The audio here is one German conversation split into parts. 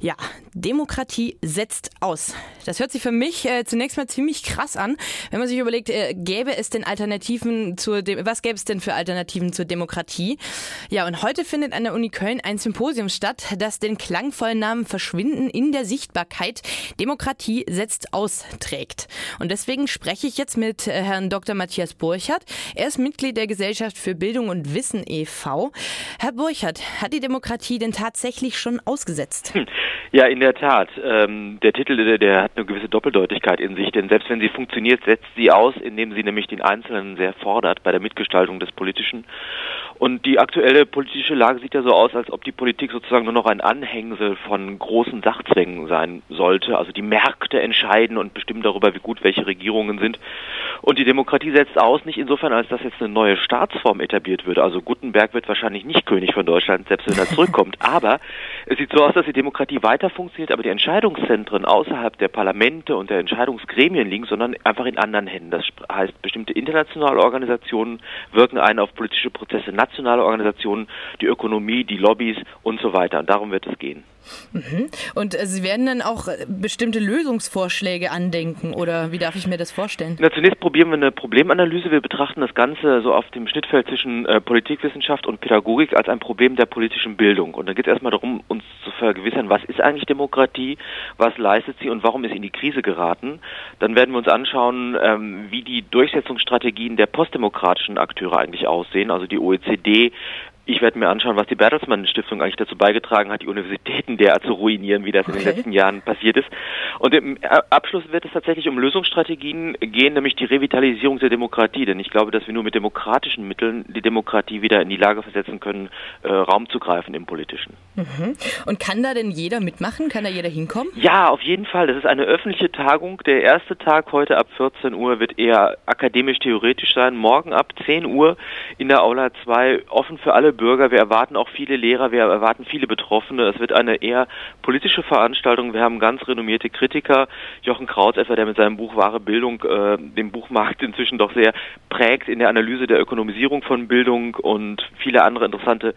Ja, Demokratie setzt aus. Das hört sich für mich äh, zunächst mal ziemlich krass an, wenn man sich überlegt, äh, gäbe es denn Alternativen zur, De was gäbe es denn für Alternativen zur Demokratie? Ja, und heute findet an der Uni Köln ein Symposium statt, das den klangvollen Namen Verschwinden in der Sichtbarkeit Demokratie setzt aus trägt. Und deswegen spreche ich jetzt mit äh, Herrn Dr. Matthias Burchardt. Er ist Mitglied der Gesellschaft für Bildung und Wissen e.V. Herr Burchardt, hat die Demokratie denn tatsächlich schon ausgesetzt? Hm. Ja, in der Tat. Ähm, der Titel, der, der, hat eine gewisse Doppeldeutigkeit in sich, denn selbst wenn sie funktioniert, setzt sie aus, indem sie nämlich den Einzelnen sehr fordert bei der Mitgestaltung des Politischen. Und die aktuelle politische Lage sieht ja so aus, als ob die Politik sozusagen nur noch ein Anhängsel von großen Sachzwängen sein sollte. Also die Märkte entscheiden und bestimmen darüber, wie gut welche Regierungen sind. Und die Demokratie setzt aus, nicht insofern, als dass jetzt eine neue Staatsform etabliert wird. Also Gutenberg wird wahrscheinlich nicht König von Deutschland, selbst wenn er zurückkommt. Aber es sieht so aus, dass die Demokratie weiter funktioniert, aber die Entscheidungszentren außerhalb der Parlamente und der Entscheidungsgremien liegen, sondern einfach in anderen Händen. Das heißt, bestimmte internationale Organisationen wirken ein auf politische Prozesse nationale Organisationen, die Ökonomie, die Lobbys und so weiter. Und darum wird es gehen. Und äh, Sie werden dann auch äh, bestimmte Lösungsvorschläge andenken oder wie darf ich mir das vorstellen? Na, zunächst probieren wir eine Problemanalyse. Wir betrachten das Ganze so auf dem Schnittfeld zwischen äh, Politikwissenschaft und Pädagogik als ein Problem der politischen Bildung. Und da geht es erstmal darum, uns zu vergewissern, was ist eigentlich Demokratie, was leistet sie und warum ist sie in die Krise geraten. Dann werden wir uns anschauen, ähm, wie die Durchsetzungsstrategien der postdemokratischen Akteure eigentlich aussehen, also die OECD, ich werde mir anschauen, was die Bertelsmann Stiftung eigentlich dazu beigetragen hat, die Universitäten derart zu ruinieren, wie das okay. in den letzten Jahren passiert ist. Und im Abschluss wird es tatsächlich um Lösungsstrategien gehen, nämlich die Revitalisierung der Demokratie. Denn ich glaube, dass wir nur mit demokratischen Mitteln die Demokratie wieder in die Lage versetzen können, äh, Raum zu greifen im Politischen. Mhm. Und kann da denn jeder mitmachen? Kann da jeder hinkommen? Ja, auf jeden Fall. Das ist eine öffentliche Tagung. Der erste Tag heute ab 14 Uhr wird eher akademisch-theoretisch sein. Morgen ab 10 Uhr in der Aula 2 offen für alle Bürger, wir erwarten auch viele Lehrer, wir erwarten viele Betroffene. Es wird eine eher politische Veranstaltung. Wir haben ganz renommierte Kritiker, Jochen Krautz etwa, der mit seinem Buch Wahre Bildung äh, den Buchmarkt inzwischen doch sehr prägt in der Analyse der Ökonomisierung von Bildung und viele andere interessante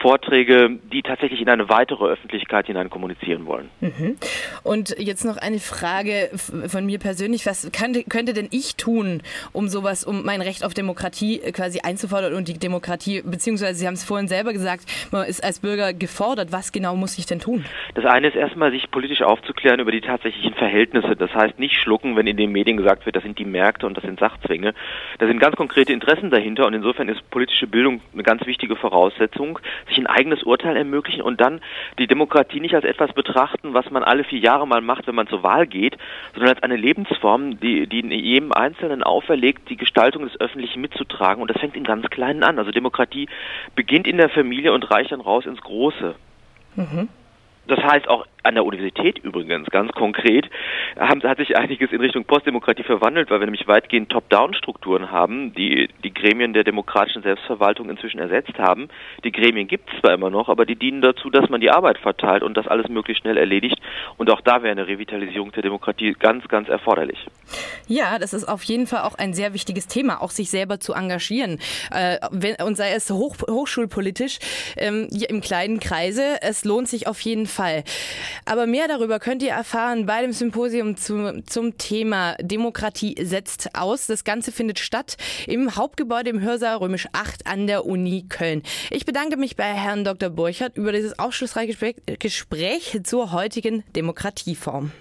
Vorträge, die tatsächlich in eine weitere Öffentlichkeit hinein kommunizieren wollen. Mhm. Und jetzt noch eine Frage von mir persönlich. Was kann, könnte denn ich tun, um sowas, um mein Recht auf Demokratie quasi einzufordern und die Demokratie, beziehungsweise Sie haben es es vorhin selber gesagt, man ist als Bürger gefordert. Was genau muss ich denn tun? Das eine ist erstmal, sich politisch aufzuklären über die tatsächlichen Verhältnisse. Das heißt, nicht schlucken, wenn in den Medien gesagt wird, das sind die Märkte und das sind Sachzwänge. Da sind ganz konkrete Interessen dahinter und insofern ist politische Bildung eine ganz wichtige Voraussetzung, sich ein eigenes Urteil ermöglichen und dann die Demokratie nicht als etwas betrachten, was man alle vier Jahre mal macht, wenn man zur Wahl geht, sondern als eine Lebensform, die, die jedem Einzelnen auferlegt, die Gestaltung des Öffentlichen mitzutragen und das fängt im ganz Kleinen an. Also Demokratie beginnt beginnt in der Familie und reicht dann raus ins Große. Mhm. Das heißt auch an der Universität übrigens, ganz konkret, haben, hat sich einiges in Richtung Postdemokratie verwandelt, weil wir nämlich weitgehend Top-Down-Strukturen haben, die die Gremien der demokratischen Selbstverwaltung inzwischen ersetzt haben. Die Gremien gibt es zwar immer noch, aber die dienen dazu, dass man die Arbeit verteilt und das alles möglichst schnell erledigt. Und auch da wäre eine Revitalisierung der Demokratie ganz, ganz erforderlich. Ja, das ist auf jeden Fall auch ein sehr wichtiges Thema, auch sich selber zu engagieren. Äh, wenn, und sei es hoch, hochschulpolitisch, ähm, im kleinen Kreise, es lohnt sich auf jeden Fall. Aber mehr darüber könnt ihr erfahren bei dem Symposium zu, zum Thema Demokratie setzt aus. Das Ganze findet statt im Hauptgebäude im Hörsaal Römisch 8 an der Uni Köln. Ich bedanke mich bei Herrn Dr. Burchert über dieses aufschlussreiche Gespräch zur heutigen Demokratieform.